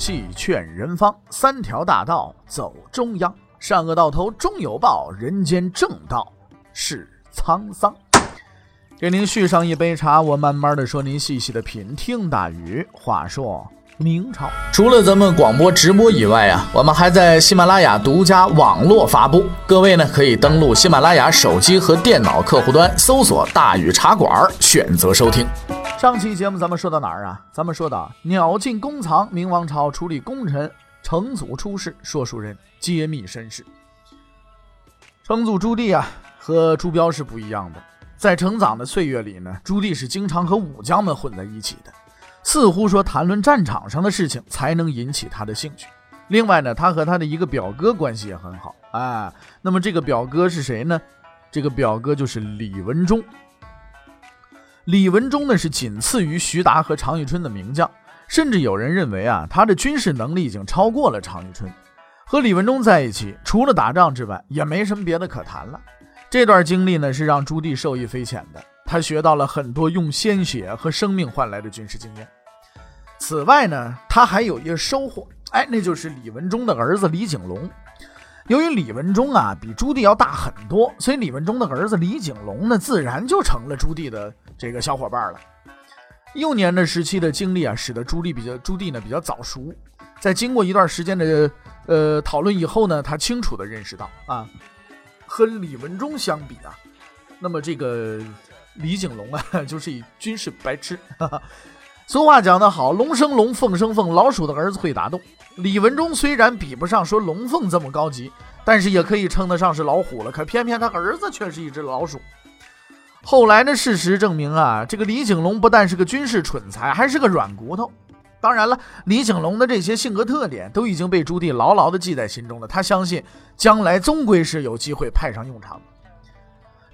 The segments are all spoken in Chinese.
气劝人方，三条大道走中央，善恶到头终有报，人间正道是沧桑。给您续上一杯茶，我慢慢的说，您细细的品。听大禹，话说明朝，除了咱们广播直播以外啊，我们还在喜马拉雅独家网络发布。各位呢，可以登录喜马拉雅手机和电脑客户端，搜索“大禹茶馆”，选择收听。上期节目咱们说到哪儿啊？咱们说到鸟尽弓藏，明王朝处理功臣，成祖出世，说书人揭秘身世。成祖朱棣啊，和朱标是不一样的。在成长的岁月里呢，朱棣是经常和武将们混在一起的，似乎说谈论战场上的事情才能引起他的兴趣。另外呢，他和他的一个表哥关系也很好啊。那么这个表哥是谁呢？这个表哥就是李文忠。李文忠呢是仅次于徐达和常遇春的名将，甚至有人认为啊，他的军事能力已经超过了常遇春。和李文忠在一起，除了打仗之外，也没什么别的可谈了。这段经历呢，是让朱棣受益匪浅的。他学到了很多用鲜血和生命换来的军事经验。此外呢，他还有一个收获，哎，那就是李文忠的儿子李景龙。由于李文忠啊比朱棣要大很多，所以李文忠的儿子李景龙呢，自然就成了朱棣的这个小伙伴了。幼年的时期的经历啊，使得朱棣比较朱棣呢比较早熟。在经过一段时间的呃讨论以后呢，他清楚地认识到啊。和李文忠相比啊，那么这个李景龙啊，就是一军事白痴。俗话讲得好，龙生龙，凤生凤，老鼠的儿子会打洞。李文忠虽然比不上说龙凤这么高级，但是也可以称得上是老虎了。可偏偏他儿子却是一只老鼠。后来的事实证明啊，这个李景龙不但是个军事蠢材，还是个软骨头。当然了，李景龙的这些性格特点都已经被朱棣牢牢地记在心中了。他相信将来终归是有机会派上用场的。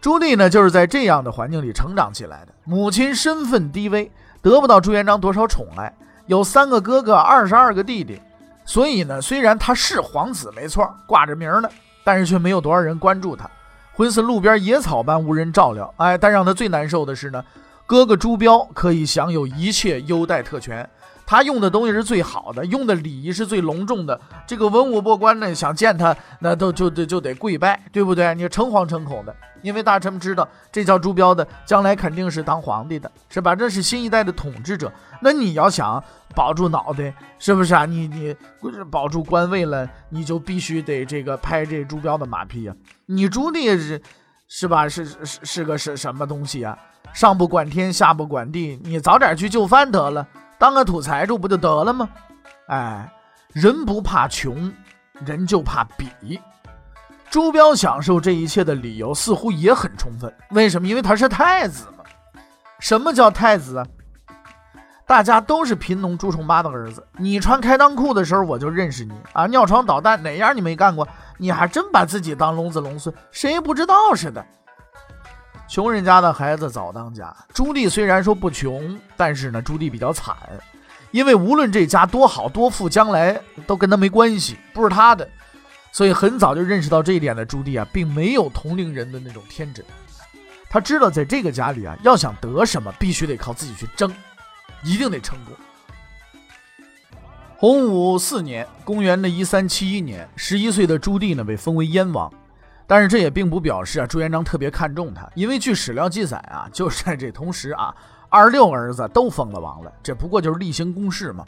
朱棣呢，就是在这样的环境里成长起来的。母亲身份低微，得不到朱元璋多少宠爱，有三个哥哥，二十二个弟弟。所以呢，虽然他是皇子没错，挂着名呢，但是却没有多少人关注他，浑似路边野草般无人照料。哎，但让他最难受的是呢，哥哥朱标可以享有一切优待特权。他用的东西是最好的，用的礼仪是最隆重的。这个文武百官呢，想见他，那都就得就得跪拜，对不对？你诚惶诚恐的，因为大臣们知道这叫朱标的，将来肯定是当皇帝的，是吧？这是新一代的统治者。那你要想保住脑袋，是不是啊？你你保住官位了，你就必须得这个拍这朱标的马屁啊！你朱棣是是吧？是是是个是什么东西啊？上不管天，下不管地，你早点去就范得了。当个土财主不就得了吗？哎，人不怕穷，人就怕比。朱标享受这一切的理由似乎也很充分。为什么？因为他是太子嘛。什么叫太子啊？大家都是贫农朱重八的儿子。你穿开裆裤的时候，我就认识你啊！尿床捣蛋哪样你没干过？你还真把自己当龙子龙孙，谁不知道似的。穷人家的孩子早当家。朱棣虽然说不穷，但是呢，朱棣比较惨，因为无论这家多好多富，将来都跟他没关系，不是他的。所以很早就认识到这一点的朱棣啊，并没有同龄人的那种天真。他知道在这个家里啊，要想得什么，必须得靠自己去争，一定得成功。洪武四年，公元的一三七一年，十一岁的朱棣呢，被封为燕王。但是这也并不表示啊，朱元璋特别看重他，因为据史料记载啊，就在这同时啊，二十六个儿子都封了王了，这不过就是例行公事嘛。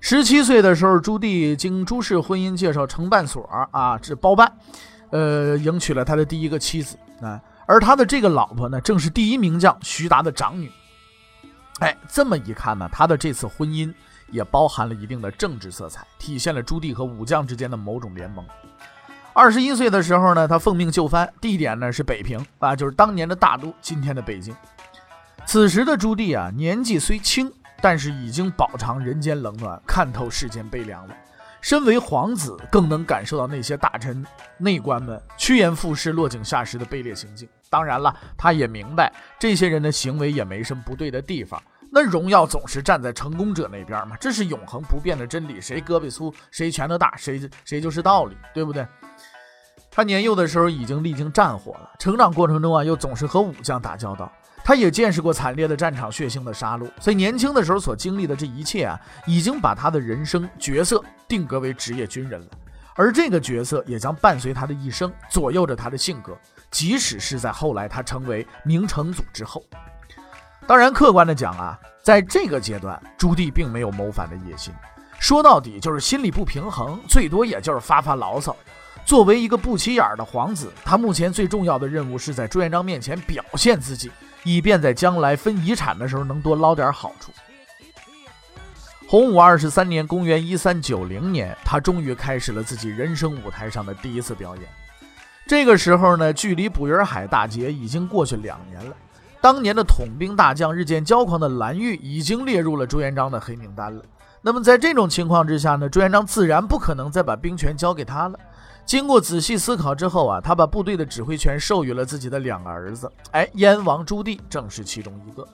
十七岁的时候，朱棣经朱氏婚姻介绍承办所啊，这包办，呃，迎娶了他的第一个妻子啊，而他的这个老婆呢，正是第一名将徐达的长女。哎，这么一看呢，他的这次婚姻也包含了一定的政治色彩，体现了朱棣和武将之间的某种联盟。二十一岁的时候呢，他奉命就藩，地点呢是北平啊，就是当年的大都，今天的北京。此时的朱棣啊，年纪虽轻，但是已经饱尝人间冷暖，看透世间悲凉了。身为皇子，更能感受到那些大臣、内官们趋炎附势、落井下石的卑劣行径。当然了，他也明白这些人的行为也没什么不对的地方。那荣耀总是站在成功者那边嘛，这是永恒不变的真理。谁胳膊粗，谁拳头大，谁谁就是道理，对不对？他年幼的时候已经历经战火了，成长过程中啊，又总是和武将打交道。他也见识过惨烈的战场、血腥的杀戮，所以年轻的时候所经历的这一切啊，已经把他的人生角色定格为职业军人了。而这个角色也将伴随他的一生，左右着他的性格，即使是在后来他成为明成祖之后。当然，客观的讲啊，在这个阶段，朱棣并没有谋反的野心，说到底就是心里不平衡，最多也就是发发牢骚。作为一个不起眼的皇子，他目前最重要的任务是在朱元璋面前表现自己。以便在将来分遗产的时候能多捞点好处。洪武二十三年（公元一三九零年），他终于开始了自己人生舞台上的第一次表演。这个时候呢，距离捕鱼海大捷已经过去两年了。当年的统兵大将、日渐骄狂的蓝玉已经列入了朱元璋的黑名单了。那么在这种情况之下呢，朱元璋自然不可能再把兵权交给他了。经过仔细思考之后啊，他把部队的指挥权授予了自己的两个儿子。哎，燕王朱棣正是其中一个。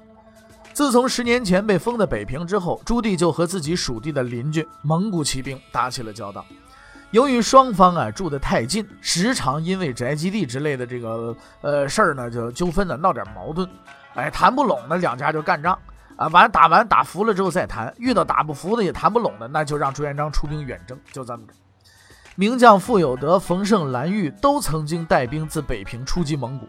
自从十年前被封在北平之后，朱棣就和自己属地的邻居蒙古骑兵打起了交道。由于双方啊住得太近，时常因为宅基地之类的这个呃事儿呢，就纠纷呢闹点矛盾。哎，谈不拢呢两家就干仗啊，完打完打服了之后再谈。遇到打不服的也谈不拢的，那就让朱元璋出兵远征，就这么着。名将傅有德、冯胜、蓝玉都曾经带兵自北平出击蒙古。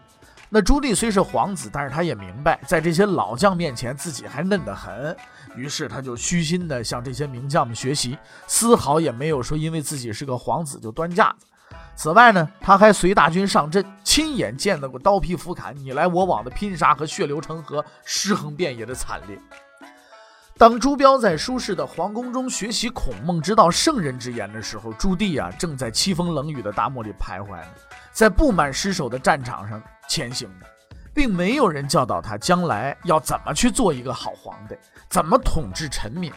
那朱棣虽是皇子，但是他也明白，在这些老将面前自己还嫩得很，于是他就虚心地向这些名将们学习，丝毫也没有说因为自己是个皇子就端架子。此外呢，他还随大军上阵，亲眼见到过刀劈斧砍、你来我往的拼杀和血流成河、尸横遍野的惨烈。当朱标在舒适的皇宫中学习孔孟之道、圣人之言的时候，朱棣啊正在凄风冷雨的大漠里徘徊，在布满尸首的战场上前行呢，并没有人教导他将来要怎么去做一个好皇帝，怎么统治臣民。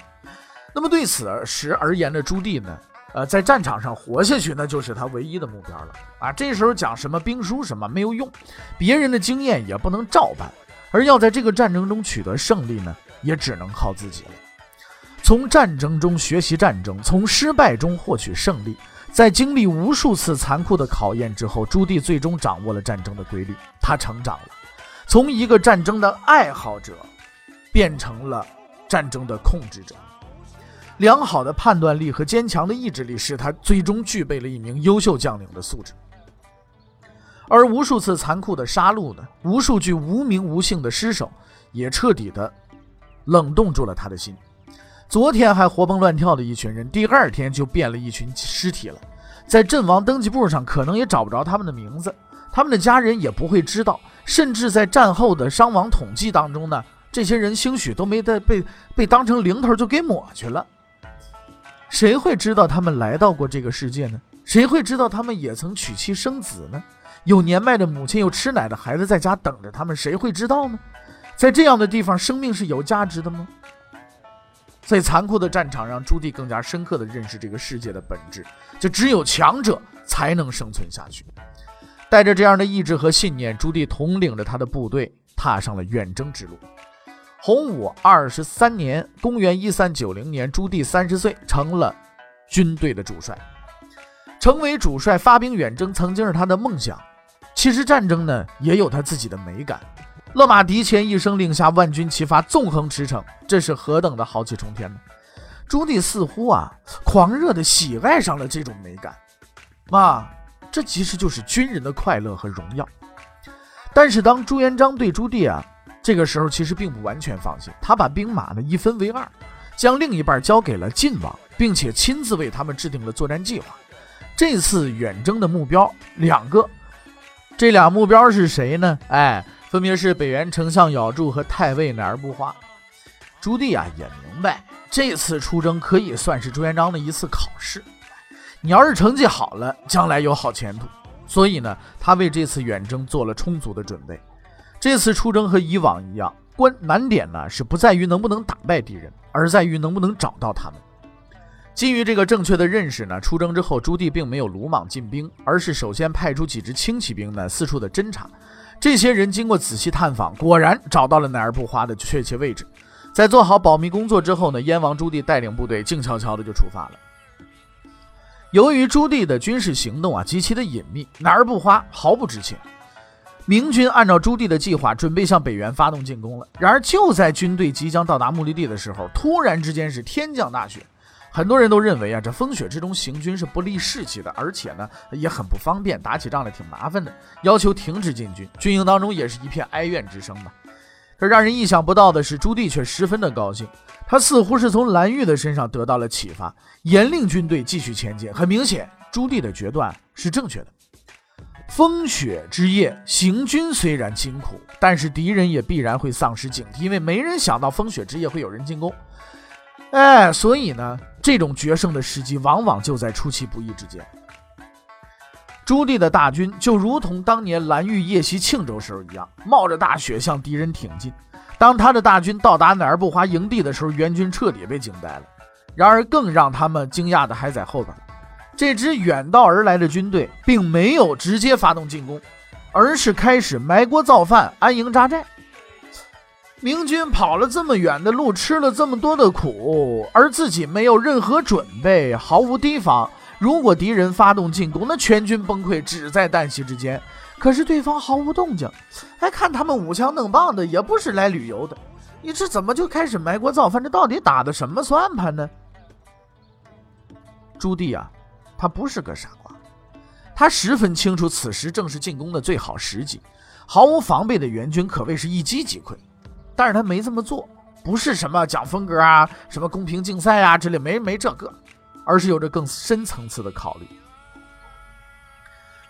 那么对此时而言的朱棣呢，呃，在战场上活下去，那就是他唯一的目标了啊。这时候讲什么兵书什么没有用，别人的经验也不能照搬，而要在这个战争中取得胜利呢？也只能靠自己了。从战争中学习战争，从失败中获取胜利。在经历无数次残酷的考验之后，朱棣最终掌握了战争的规律。他成长了，从一个战争的爱好者变成了战争的控制者。良好的判断力和坚强的意志力使他最终具备了一名优秀将领的素质。而无数次残酷的杀戮呢？无数具无名无姓的尸首，也彻底的。冷冻住了他的心。昨天还活蹦乱跳的一群人，第二天就变了一群尸体了。在阵亡登记簿上，可能也找不着他们的名字，他们的家人也不会知道。甚至在战后的伤亡统计当中呢，这些人兴许都没得被被当成零头就给抹去了。谁会知道他们来到过这个世界呢？谁会知道他们也曾娶妻生子呢？有年迈的母亲，有吃奶的孩子在家等着他们，谁会知道呢？在这样的地方，生命是有价值的吗？在残酷的战场，让朱棣更加深刻地认识这个世界的本质，就只有强者才能生存下去。带着这样的意志和信念，朱棣统领着他的部队，踏上了远征之路。洪武二十三年（公元一三九零年），朱棣三十岁，成了军队的主帅。成为主帅，发兵远征，曾经是他的梦想。其实战争呢，也有他自己的美感。勒马迪前一声令下，万军齐发，纵横驰骋，这是何等的豪气冲天呢？朱棣似乎啊，狂热的喜爱上了这种美感，啊，这其实就是军人的快乐和荣耀。但是当朱元璋对朱棣啊，这个时候其实并不完全放心，他把兵马呢一分为二，将另一半交给了晋王，并且亲自为他们制定了作战计划。这次远征的目标两个，这俩目标是谁呢？哎。分别是北元丞相姚柱和太尉哪儿不花。朱棣啊也明白，这次出征可以算是朱元璋的一次考试。你要是成绩好了，将来有好前途。所以呢，他为这次远征做了充足的准备。这次出征和以往一样，关难点呢是不在于能不能打败敌人，而在于能不能找到他们。基于这个正确的认识呢，出征之后，朱棣并没有鲁莽进兵，而是首先派出几支轻骑兵呢四处的侦察。这些人经过仔细探访，果然找到了乃儿不花的确切位置。在做好保密工作之后呢，燕王朱棣带领部队静悄悄的就出发了。由于朱棣的军事行动啊极其的隐秘，乃儿不花毫不知情。明军按照朱棣的计划，准备向北原发动进攻了。然而，就在军队即将到达目的地的时候，突然之间是天降大雪。很多人都认为啊，这风雪之中行军是不利士气的，而且呢也很不方便，打起仗来挺麻烦的，要求停止进军。军营当中也是一片哀怨之声嘛。可让人意想不到的是，朱棣却十分的高兴，他似乎是从蓝玉的身上得到了启发，严令军队继续前进。很明显，朱棣的决断是正确的。风雪之夜行军虽然辛苦，但是敌人也必然会丧失警惕，因为没人想到风雪之夜会有人进攻。哎，所以呢，这种决胜的时机往往就在出其不意之间。朱棣的大军就如同当年蓝玉夜袭庆州时候一样，冒着大雪向敌人挺进。当他的大军到达哪儿不花营地的时候，援军彻底被惊呆了。然而，更让他们惊讶的还在后边。这支远道而来的军队并没有直接发动进攻，而是开始埋锅造饭、安营扎寨。明军跑了这么远的路，吃了这么多的苦，而自己没有任何准备，毫无提防。如果敌人发动进攻，那全军崩溃只在旦夕之间。可是对方毫无动静，还看他们舞枪弄棒的，也不是来旅游的。你这怎么就开始埋锅造饭？这到底打的什么算盘呢？朱棣啊！他不是个傻瓜，他十分清楚此时正是进攻的最好时机，毫无防备的援军可谓是一击即溃。但是他没这么做，不是什么讲风格啊、什么公平竞赛啊之类，没没这个，而是有着更深层次的考虑。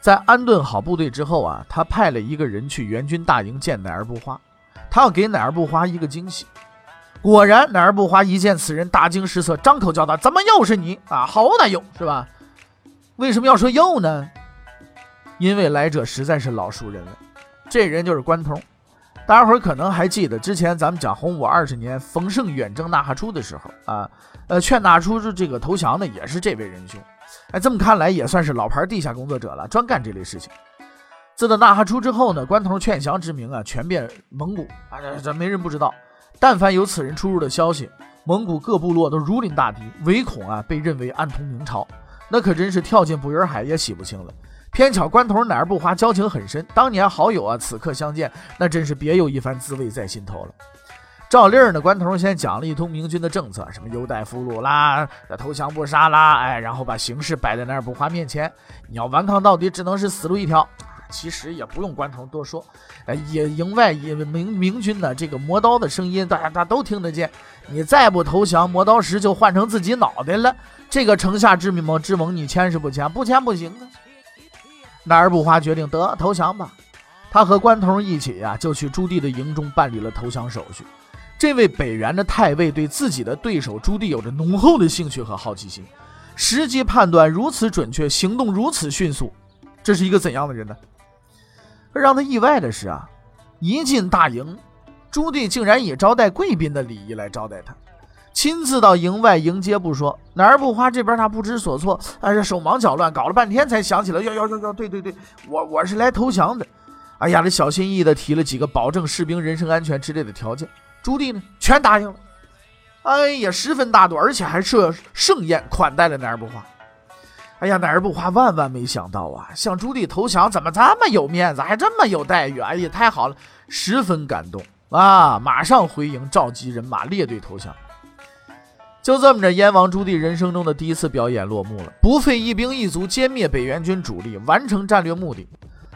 在安顿好部队之后啊，他派了一个人去援军大营见乃儿不花，他要给乃儿不花一个惊喜。果然，乃儿不花一见此人，大惊失色，张口叫道：“怎么又是你啊？好歹又是吧？”为什么要说又呢？因为来者实在是老熟人了，这人就是关通。大家伙儿可能还记得，之前咱们讲洪武二十年丰盛远征纳哈出的时候啊，呃，劝纳哈出这个投降的也是这位仁兄。哎，这么看来也算是老牌地下工作者了，专干这类事情。自打纳哈出之后呢，关头劝降之名啊，全遍蒙古啊，这没人不知道。但凡有此人出入的消息，蒙古各部落都如临大敌，唯恐啊被认为暗通明朝。那可真是跳进不远海也洗不清了。偏巧关头哪儿不花交情很深，当年好友啊，此刻相见，那真是别有一番滋味在心头了。照例儿呢，关头先讲了一通明军的政策，什么优待俘虏啦，投降不杀啦，哎，然后把形势摆在那儿不花面前，你要顽抗到底，只能是死路一条。其实也不用关头多说，哎，也营外也明明军的这个磨刀的声音，大家大家都听得见。你再不投降，磨刀石就换成自己脑袋了。这个城下之盟之盟，你签是不签？不签不行啊！哪儿不花决定得投降吧。他和关头一起呀，就去朱棣的营中办理了投降手续。这位北元的太尉对自己的对手朱棣有着浓厚的兴趣和好奇心，时机判断如此准确，行动如此迅速，这是一个怎样的人呢？让他意外的是啊，一进大营，朱棣竟然以招待贵宾的礼仪来招待他，亲自到营外迎接不说，哪儿不花这边他不知所措，哎呀手忙脚乱，搞了半天才想起来，要要要要，对对对，我我是来投降的，哎呀，这小心翼翼的提了几个保证士兵人身安全之类的条件，朱棣呢全答应了，哎呀，十分大度，而且还设盛宴款待了哪儿不花。哎呀，哪儿不花万万没想到啊！向朱棣投降怎么这么有面子，还这么有待遇？哎呀，太好了，十分感动啊！马上回营召集人马列队投降。就这么着，燕王朱棣人生中的第一次表演落幕了，不费一兵一卒歼灭北元军主力，完成战略目的。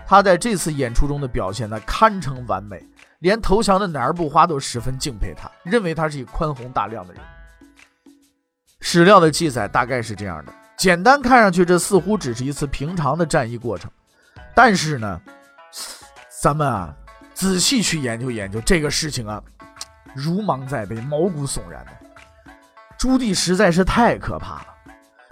他在这次演出中的表现呢，堪称完美，连投降的哪儿不花都十分敬佩他，认为他是一宽宏大量的人。史料的记载大概是这样的。简单看上去，这似乎只是一次平常的战役过程，但是呢，咱们啊仔细去研究研究这个事情啊，如芒在背，毛骨悚然的。朱棣实在是太可怕了。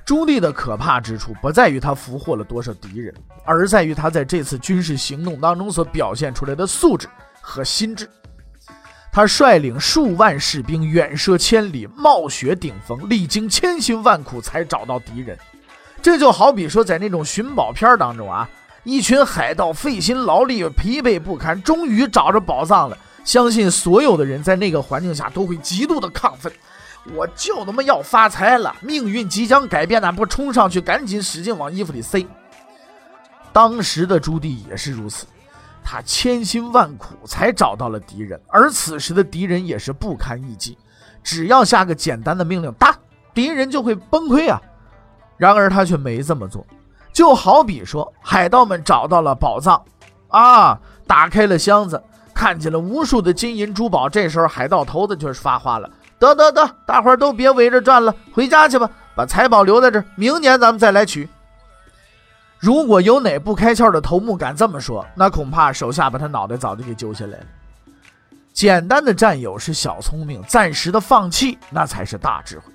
朱棣的可怕之处不在于他俘获了多少敌人，而在于他在这次军事行动当中所表现出来的素质和心智。他率领数万士兵远涉千里，冒雪顶风，历经千辛万苦才找到敌人。这就好比说，在那种寻宝片当中啊，一群海盗费心劳力，疲惫不堪，终于找着宝藏了。相信所有的人在那个环境下都会极度的亢奋。我就他妈要发财了，命运即将改变，那不冲上去，赶紧使劲往衣服里塞。当时的朱棣也是如此。他千辛万苦才找到了敌人，而此时的敌人也是不堪一击，只要下个简单的命令打，敌人就会崩溃啊。然而他却没这么做，就好比说海盗们找到了宝藏，啊，打开了箱子，看见了无数的金银珠宝，这时候海盗头子就是发话了：得得得，大伙儿都别围着转了，回家去吧，把财宝留在这儿，明年咱们再来取。如果有哪不开窍的头目敢这么说，那恐怕手下把他脑袋早就给揪下来了。简单的占有是小聪明，暂时的放弃那才是大智慧。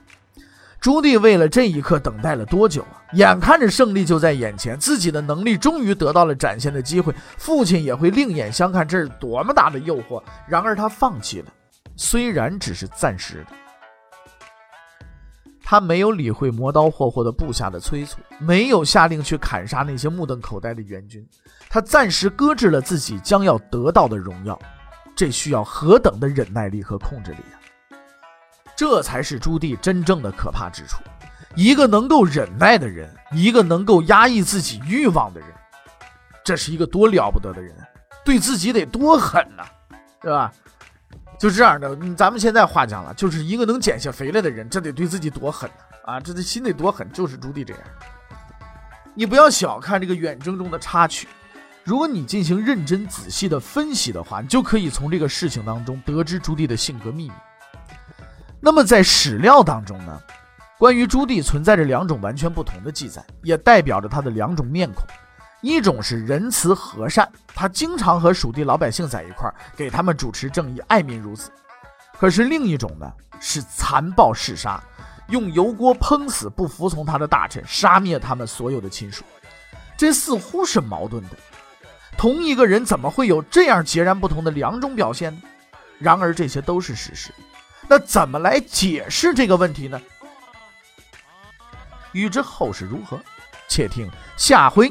朱棣为了这一刻等待了多久啊？眼看着胜利就在眼前，自己的能力终于得到了展现的机会，父亲也会另眼相看，这是多么大的诱惑！然而他放弃了，虽然只是暂时的。他没有理会磨刀霍霍的部下的催促，没有下令去砍杀那些目瞪口呆的援军，他暂时搁置了自己将要得到的荣耀。这需要何等的忍耐力和控制力啊！这才是朱棣真正的可怕之处。一个能够忍耐的人，一个能够压抑自己欲望的人，这是一个多了不得的人，对自己得多狠呐，对吧？就这样的，咱们现在话讲了，就是一个能减下肥来的人，这得对自己多狠呐！啊，这的心得多狠，就是朱棣这样。你不要小看这个远征中的插曲，如果你进行认真仔细的分析的话，你就可以从这个事情当中得知朱棣的性格秘密。那么在史料当中呢，关于朱棣存在着两种完全不同的记载，也代表着他的两种面孔。一种是仁慈和善，他经常和蜀地老百姓在一块儿，给他们主持正义，爱民如子。可是另一种呢，是残暴嗜杀，用油锅烹死不服从他的大臣，杀灭他们所有的亲属。这似乎是矛盾的。同一个人怎么会有这样截然不同的两种表现呢？然而这些都是事实。那怎么来解释这个问题呢？欲知后事如何，且听下回。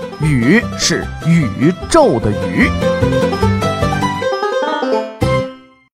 宇是宇宙的宇。